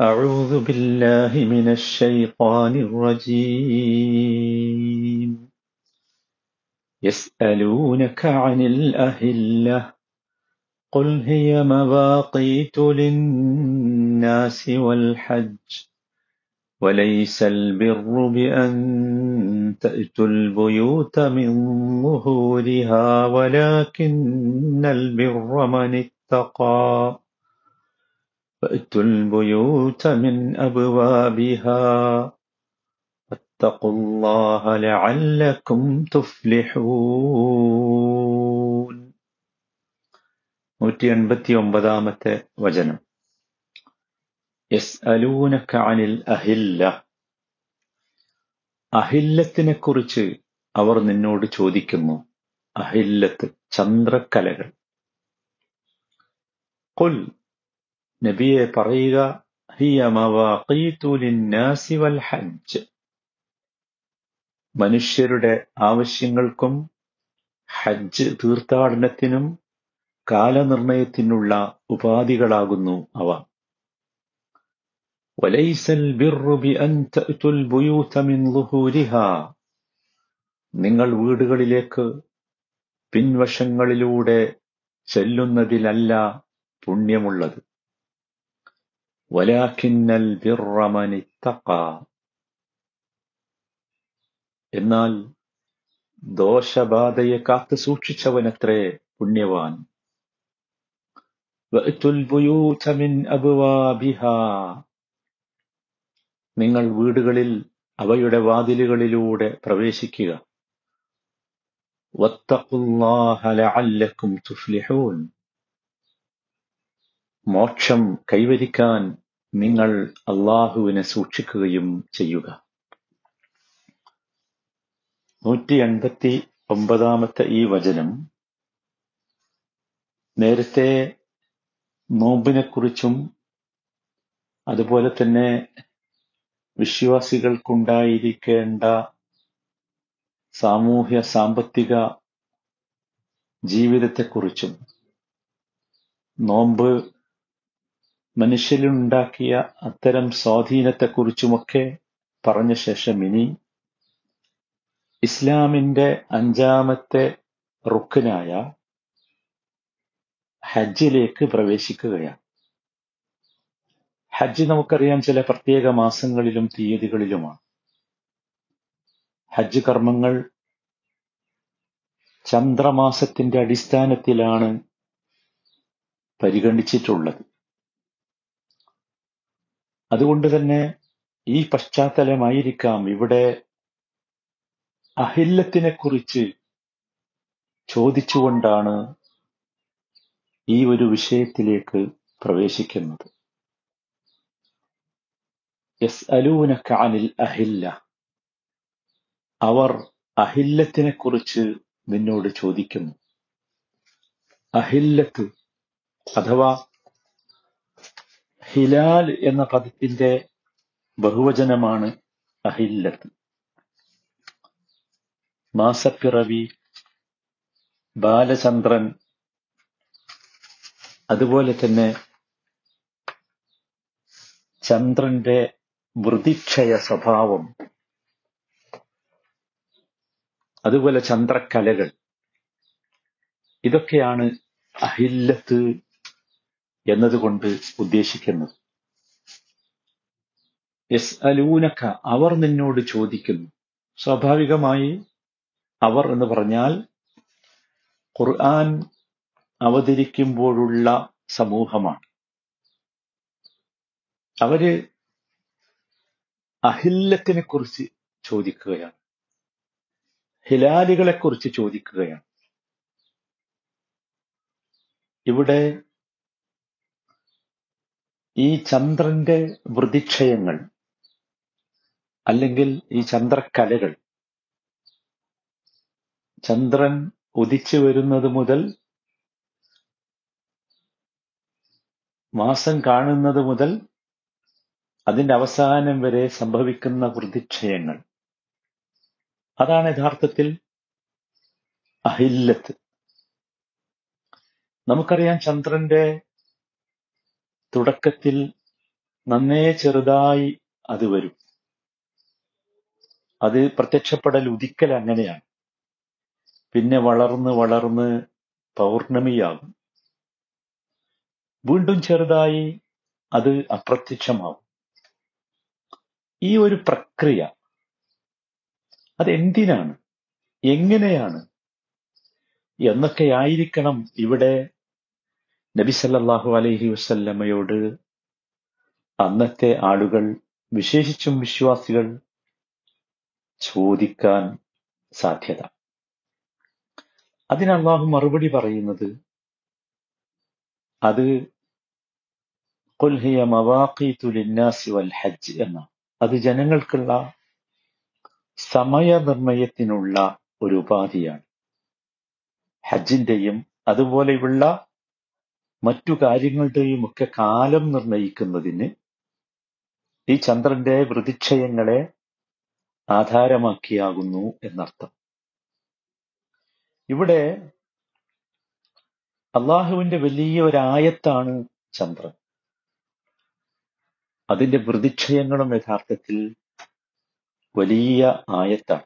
أعوذ بالله من الشيطان الرجيم. يسألونك عن الأهلة قل هي مواقيت للناس والحج وليس البر بأن تأتوا البيوت من ظهورها ولكن البر من اتقى. فأتوا البيوت من أبوابها واتقوا الله لعلكم تفلحون നൂറ്റി എൺപത്തി ഒമ്പതാമത്തെ വചനം യസ് അലൂനക്ക അനിൽ അഹില്ല അഹില്ലത്തിനെ കുറിച്ച് അവർ നിന്നോട് ചോദിക്കുന്നു അഹില്ലത്ത് ചന്ദ്രക്കലകൾ കുൽ നബിയെ പറയുക വൽ മനുഷ്യരുടെ ആവശ്യങ്ങൾക്കും ഹജ്ജ് തീർത്ഥാടനത്തിനും കാലനിർണയത്തിനുള്ള ഉപാധികളാകുന്നു അവ. വലൈസൽ നിങ്ങൾ വീടുകളിലേക്ക് പിൻവശങ്ങളിലൂടെ ചെല്ലുന്നതിലല്ല പുണ്യമുള്ളത്. വലാക്കിന്നൽ ബിർറ من اتقى. എന്നാൽ ദോഷബാധയെ കാത്തു സൂക്ഷിച്ചവനത്രേ പുണ്യവാൻ. നിങ്ങൾ വീടുകളിൽ അവയുടെ വാതിലുകളിലൂടെ പ്രവേശിക്കുക. വത്തഖുല്ലാഹ മോക്ഷം കൈവരിക്കാൻ നിങ്ങൾ അള്ളാഹുവിനെ സൂക്ഷിക്കുകയും ചെയ്യുക. നൂറ്റി എൺപത്തി ഒമ്പതാമത്തെ ഈ വചനം നേരത്തെ നോമ്പിനെക്കുറിച്ചും അതുപോലെ തന്നെ വിശ്വാസികൾക്കുണ്ടായിരിക്കേണ്ട സാമൂഹ്യ സാമ്പത്തിക ജീവിതത്തെക്കുറിച്ചും നോമ്പ് മനുഷ്യരിലുണ്ടാക്കിയ അത്തരം സ്വാധീനത്തെക്കുറിച്ചുമൊക്കെ പറഞ്ഞ ശേഷം ഇനി ഇസ്ലാമിന്റെ അഞ്ചാമത്തെ റുക്കനായ ഹജ്ജിലേക്ക് പ്രവേശിക്കുകയാണ്. ഹജ്ജ് നമുക്കറിയാം ചില പ്രത്യേക മാസങ്ങളിലും തീയതികളിലുമാണ്. ഹജ്ജ് കർമ്മങ്ങൾ ചന്ദ്രമാസത്തിന്റെ അടിസ്ഥാനത്തിലാണ് പരിഗണിച്ചിട്ടുള്ളത്. അതുകൊണ്ട് തന്നെ ഈ പശ്ചാത്തലമായിരിക്കാം ഇവിടെ അഹില്ലത്തിനെ കുറിച്ച് ചോദിച്ചുകൊണ്ടാണ് ഈ ഒരു വിഷയത്തിലേക്ക് പ്രവേശിക്കുന്നത്. എസ് അലൂനക്ക അനിൽ അഹില്ല. അവർ അഹില്ലത്തിനെ കുറിച്ച് നിന്നോട് ചോദിക്കുന്നു. അഹില്ലത്ത് അഥവാ ഹിലാൽ എന്ന പദത്തിന്റെ ബഹുവചനമാണ് അഹില്ലത്ത്. മാസപ്പിറവി ബാലചന്ദ്രൻ അതുപോലെ തന്നെ ചന്ദ്രന്റെ വൃതിക്ഷയ സ്വഭാവം അതുപോലെ ചന്ദ്രക്കലകൾ. ഇതൊക്കെയാണ് അഹില്ലത്ത് എന്നതുകൊണ്ട് ഉദ്ദേശിക്കുന്നത്. എസ് അലൂനക്ക അവർ നിന്നോട് ചോദിക്കുന്നു. സ്വാഭാവികമായി അവർ എന്ന് പറഞ്ഞാൽ ഖുർആൻ അവതരിക്കുമ്പോഴുള്ള സമൂഹമാണ്. അവർ അഹില്ലത്തിനെ കുറിച്ച് ചോദിക്കുകയാണ്. ഹിലാലികളെ കുറിച്ച് ചോദിക്കുകയാണ്. ഇവിടെ ഈ ചന്ദ്രന്റെ വൃതിക്ഷയങ്ങൾ അല്ലെങ്കിൽ ഈ ചന്ദ്രക്കലകൾ ചന്ദ്രൻ ഉദിച്ചു വരുന്നത് മുതൽ മാസം കാണുന്നത് മുതൽ അതിന്റെ അവസാനം വരെ സംഭവിക്കുന്ന വൃതിക്ഷയങ്ങൾ. അതാണ് യഥാർത്ഥത്തിൽ അഹില്ലത്ത്. നമുക്കറിയാം ചന്ദ്രന്റെ തുടക്കത്തിൽ നന്നേ ചെറുതായി അത് വരും. അത് പ്രത്യക്ഷപ്പെടൽ ഉദിക്കൽ അങ്ങനെയാണ്. പിന്നെ വളർന്ന് വളർന്ന് പൗർണമിയാകും. വീണ്ടും ചെറുതായി അത് അപ്രത്യക്ഷമാവും ഈ ഒരു പ്രക്രിയ അതെന്തിനാണ്? എങ്ങനെയാണ്? എന്നൊക്കെയായിരിക്കണം ഇവിടെ നബി സല്ലാഹു അലൈഹി വസല്ലമയോട് അന്നത്തെ ആളുകൾ വിശേഷിച്ചും വിശ്വാസികൾ ചോദിക്കാൻ സാധ്യത. അതിന് അള്ളാഹു മറുപടി പറയുന്നത് അത് "ഖുൽ ഹിയ മവാഖീതു ലിന്നാസി വൽ ഹജ്ജ് എന്ന അത് ജനങ്ങൾക്കുള്ള സമയനിർണയത്തിനുള്ള ഒരു ഉപാധിയാണ്. ഹജ്ജിന്റെയും അതുപോലെയുള്ള മറ്റു കാര്യങ്ങളുടെയും ഒക്കെ കാലം നിർണയിക്കുന്നതിന് ഈ ചന്ദ്രന്റെ വൃതിക്ഷയങ്ങളെ ആധാരമാക്കിയാകുന്നു എന്നർത്ഥം. ഇവിടെ അള്ളാഹുവിന്റെ വലിയ ഒരായത്താണ് ചന്ദ്രൻ. അതിന്റെ വൃതിക്ഷയങ്ങളും യഥാർത്ഥത്തിൽ വലിയ ആയത്താണ്.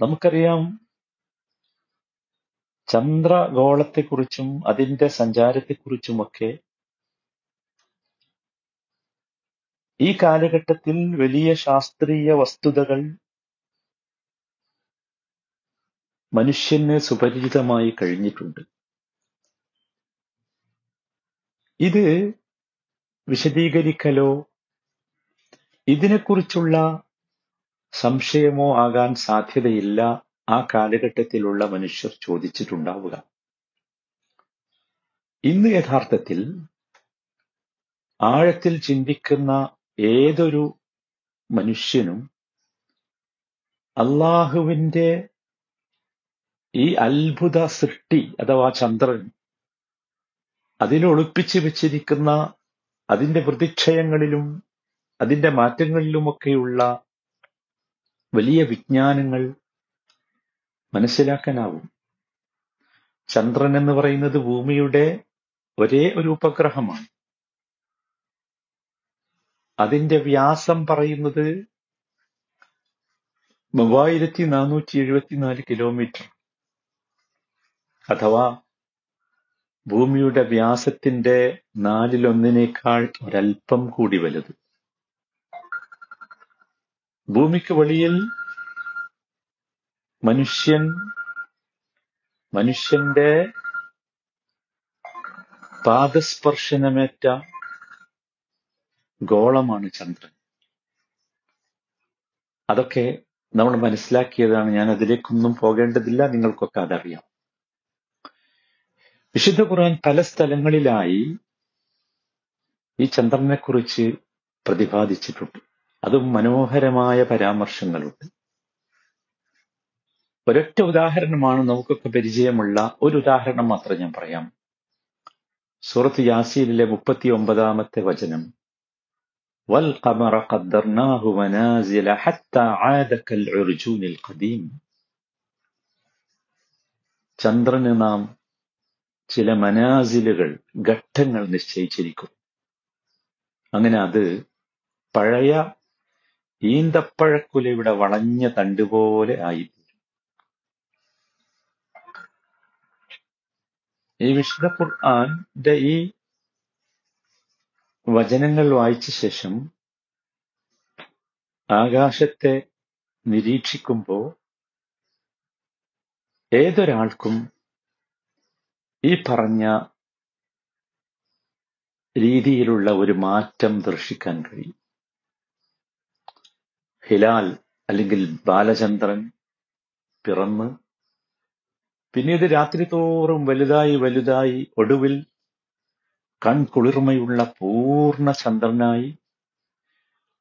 നമുക്കറിയാം ചന്ദ്രഗോളത്തെക്കുറിച്ചും അതിന്റെ സഞ്ചാരത്തെക്കുറിച്ചുമൊക്കെ ഈ കാലഘട്ടത്തിൽ വലിയ ശാസ്ത്രീയ വസ്തുതകൾ മനുഷ്യന് സുപരിചിതമായി കഴിഞ്ഞിട്ടുണ്ട്. ഇത് വിശദീകരിക്കലോ ഇതിനെക്കുറിച്ചുള്ള സംശയമോ ആകാൻ സാധ്യതയില്ല. ആ കാലഘട്ടത്തിലുള്ള മനുഷ്യർ ചോദിച്ചിട്ടുണ്ടാവുക. ഇന്ന് യഥാർത്ഥത്തിൽ ആഴത്തിൽ ചിന്തിക്കുന്ന ഏതൊരു മനുഷ്യനും അള്ളാഹുവിന്റെ ഈ അത്ഭുത സൃഷ്ടി അഥവാ ചന്ദ്രൻ അതിനൊളിപ്പിച്ച് വെച്ചിരിക്കുന്ന അതിന്റെ പ്രതിക്ഷയങ്ങളിലും അതിന്റെ മാറ്റങ്ങളിലുമൊക്കെയുള്ള വലിയ വിജ്ഞാനങ്ങൾ മനസ്സിലാക്കാനാവും. ചന്ദ്രൻ എന്ന് പറയുന്നത് ഭൂമിയുടെ ഒരേ ഒരു ഉപഗ്രഹമാണ്. അതിന്റെ വ്യാസം പറയുന്നത് മൂവായിരത്തി നാനൂറ്റി എഴുപത്തിനാല് കിലോമീറ്റർ. അഥവാ ഭൂമിയുടെ വ്യാസത്തിന്റെ നാലിലൊന്നിനേക്കാൾ ഒരൽപ്പം കൂടി വലുത്. ഭൂമിക്ക് വെളിയിൽ മനുഷ്യൻ മനുഷ്യന്റെ പാദസ്പർശനമേറ്റ ഗോളമാണ് ചന്ദ്രൻ. അതൊക്കെ നമ്മൾ മനസ്സിലാക്കിയതാണ്. ഞാൻ അതിലേക്കൊന്നും പോകേണ്ടതില്ല. നിങ്ങൾക്കൊക്കെ അതറിയാം. വിശുദ്ധ ഖുർആൻ പല സ്ഥലങ്ങളിലായി ഈ ചന്ദ്രനെക്കുറിച്ച് പ്രതിപാദിച്ചിട്ടുണ്ട്. അതും മനോഹരമായ പരാമർശങ്ങളുണ്ട്. ഒരൊറ്റ ഉദാഹരണമാണ് നമുക്കൊക്കെ പരിചയമുള്ള ഒരു ഉദാഹരണം മാത്രം ഞാൻ പറയാം. സൂറത്ത് യാസീലിലെ മുപ്പത്തി ഒമ്പതാമത്തെ വചനം. വൽ ഖദീം. ചന്ദ്രന് നാം ചില മനാസിലുകൾ ഘട്ടങ്ങൾ നിശ്ചയിച്ചിരിക്കും. അങ്ങനെ അത് പഴയ ഈന്തപ്പഴക്കുലയുടെ വളഞ്ഞ തണ്ടുപോലെ ആയി ഈ വിശുദ്ധ ഖുർആന്റെ ഈ വചനങ്ങൾ വായിച്ച ശേഷം ആകാശത്തെ നിരീക്ഷിക്കുമ്പോൾ ഏതൊരാൾക്കും ഈ പറഞ്ഞ രീതിയിലുള്ള ഒരു മാറ്റം ദർശിക്കാൻ കഴിയും. ഹിലാൽ അല്ലെങ്കിൽ ബാലചന്ദ്രൻ പിറന്ന് പിന്നീട് രാത്രി തോറും വലുതായി വലുതായി ഒടുവിൽ കൺകുളിർമയുള്ള പൂർണ ചന്ദ്രനായി.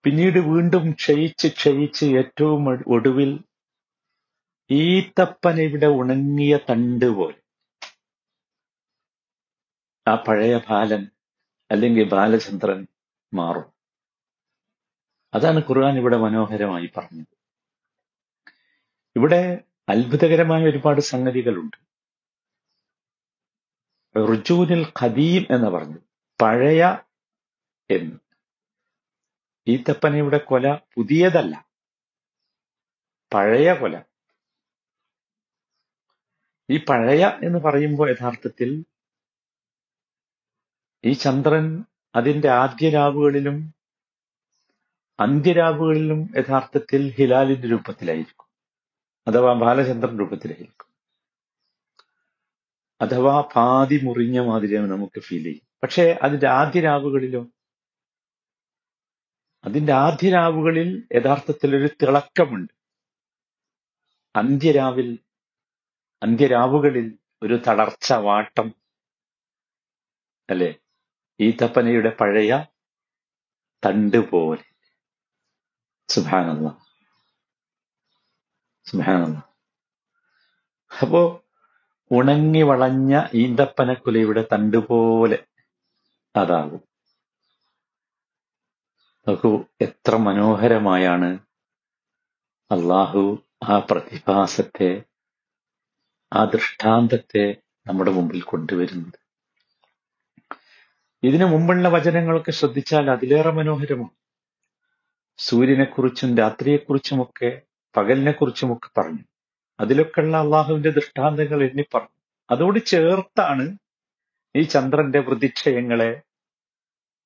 പിന്നീട് വീണ്ടും ക്ഷയിച്ച് ക്ഷയിച്ച് ഏറ്റവും ഒടുവിൽ ഈത്തപ്പനയുടെ ഉണങ്ങിയ തണ്ട് പോലെ. ആ പഴയ ബാലൻ അല്ലെങ്കിൽ ബാലചന്ദ്രൻ മാറും. അതാണ് ഖുർആൻ ഇവിടെ മനോഹരമായി പറഞ്ഞത്. ഇവിടെ അത്ഭുതകരമായ ഒരുപാട് സംഗതികളുണ്ട്. റുജൂനിൽ ഖദീം എന്ന് പറഞ്ഞു. പഴയ എന്ന്. ഈത്തപ്പനയുടെ കൊല പുതിയതല്ല. പഴയ കൊല. ഈ പഴയ എന്ന് പറയുമ്പോൾ യഥാർത്ഥത്തിൽ ഈ ചന്ദ്രൻ അതിന്റെ ആദ്യ രാവുകളിലും അന്ത്യരാവുകളിലും യഥാർത്ഥത്തിൽ ഹിലാലിന്റെ രൂപത്തിലായിരിക്കും. അഥവാ ബാലചന്ദ്രൻ രൂപത്തിലായിരിക്കും. അഥവാ പാതി മുറിഞ്ഞ മാതിരിയാണ് നമുക്ക് ഫീൽ ചെയ്യും പക്ഷേ അതിന്റെ ആദ്യ രാവുകളിലോ? അതിന്റെ ആദ്യ രാവുകളിൽ യഥാർത്ഥത്തിൽ ഒരു തിളക്കമുണ്ട്. അന്ത്യരാവിൽ അന്ത്യരാവുകളിൽ ഒരു തളർച്ച വാട്ടം അല്ലെ? ഈത്തപ്പനയുടെ പഴയ തണ്ട് പോലെ. സുഭാനല്ല സുഭാനല്ല അപ്പോ ഉണങ്ങി വളഞ്ഞ ഈന്തപ്പനക്കുലയുടെ തണ്ടുപോലെ അതാകും. നോക്കൂ എത്ര മനോഹരമായാണ് അള്ളാഹു ആ പ്രതിഭാസത്തെ ആ ദൃഷ്ടാന്തത്തെ നമ്മുടെ മുമ്പിൽ കൊണ്ടുവരുന്നത്. ഇതിനു മുമ്പുള്ള വചനങ്ങളൊക്കെ ശ്രദ്ധിച്ചാൽ അതിലേറെ മനോഹരമാണ്. സൂര്യനെക്കുറിച്ചും രാത്രിയെക്കുറിച്ചുമൊക്കെ പകലിനെക്കുറിച്ചുമൊക്കെ പറഞ്ഞു. അതിലൊക്കെയുള്ള അള്ളാഹുവിന്റെ ദൃഷ്ടാന്തങ്ങൾ എണ്ണി പറഞ്ഞു. അതോട് ചേർത്താണ് ഈ ചന്ദ്രന്റെ പ്രതിക്ഷയങ്ങളെ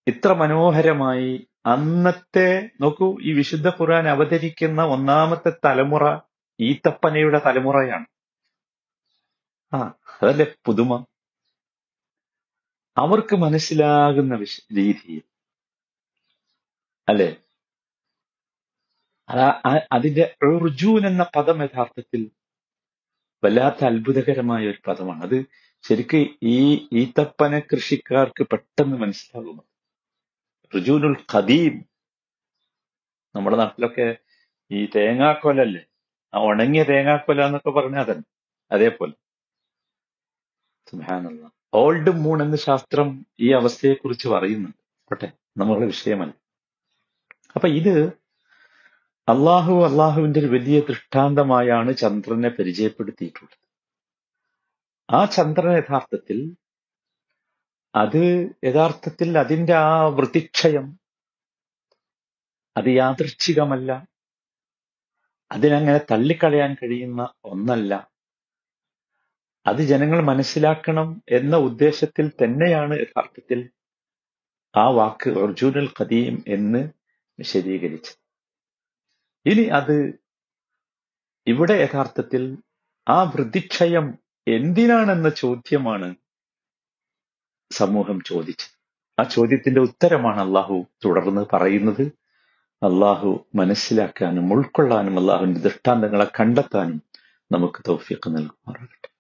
ഇത്ര മനോഹരമായി അന്നത്തെ നോക്കൂ ഈ വിശുദ്ധ ഖുർആൻ അവതരിക്കുന്ന ഒന്നാമത്തെ തലമുറ ഈത്തപ്പനയുടെ തലമുറയാണ്. ആ അതല്ലേ പുതുമ? അവർക്ക് മനസ്സിലാകുന്ന വിശ രീതിയിൽ അല്ലെ? അതാ അതിന്റെ റുജൂൻ എന്ന പദം യഥാർത്ഥത്തിൽ വല്ലാത്ത അത്ഭുതകരമായ ഒരു പദമാണ്. അത് ശരിക്ക് ഈ ഈത്തപ്പന കൃഷിക്കാർക്ക് പെട്ടെന്ന് മനസ്സിലാകും. റുജൂനുൽ ഖദീം നമ്മുടെ നാട്ടിലൊക്കെ ഈ തേങ്ങാക്കൊലല്ലേ? ആ ഉണങ്ങിയ തേങ്ങാക്കൊല എന്നൊക്കെ പറഞ്ഞാൽ അതന്നെ അതേപോലെ. സുബ്ഹാനല്ല. ഓൾഡ് മൂൺ എന്ന ശാസ്ത്രം ഈ അവസ്ഥയെക്കുറിച്ച് പറയുന്നുണ്ട്. പോട്ടെ നമ്മളുടെ വിഷയമല്ല. അപ്പൊ ഇത് അള്ളാഹു അള്ളാഹുവിന്റെ ഒരു വലിയ ദൃഷ്ടാന്തമായാണ് ചന്ദ്രനെ പരിചയപ്പെടുത്തിയിട്ടുള്ളത്. ആ ചന്ദ്രൻ യഥാർത്ഥത്തിൽ അത് യഥാർത്ഥത്തിൽ അതിന്റെ ആ വൃതിക്ഷയം അത് യാദൃച്ഛികമല്ല അതിനങ്ങനെ തള്ളിക്കളയാൻ കഴിയുന്ന ഒന്നല്ല. അത് ജനങ്ങൾ മനസ്സിലാക്കണം എന്ന ഉദ്ദേശത്തിൽ തന്നെയാണ് യഥാർത്ഥത്തിൽ ആ വാക്ക് അർജുനൽ ഖദീം എന്ന് വിശദീകരിച്ചത്. ഇനി അത് ഇവിടെ യഥാർത്ഥത്തിൽ ആ വൃദ്ധിക്ഷയം എന്തിനാണെന്ന ചോദ്യമാണ് സമൂഹം ചോദിച്ചത്. ആ ചോദ്യത്തിന്റെ ഉത്തരമാണ് അള്ളാഹു തുടർന്ന് പറയുന്നത്. അള്ളാഹു മനസ്സിലാക്കാനും ഉൾക്കൊള്ളാനും അള്ളാഹുവിന്റെ ദൃഷ്ടാന്തങ്ങളെ കണ്ടെത്താനും നമുക്ക് തൗഫീഖ് നൽകുമാറാകട്ടെ.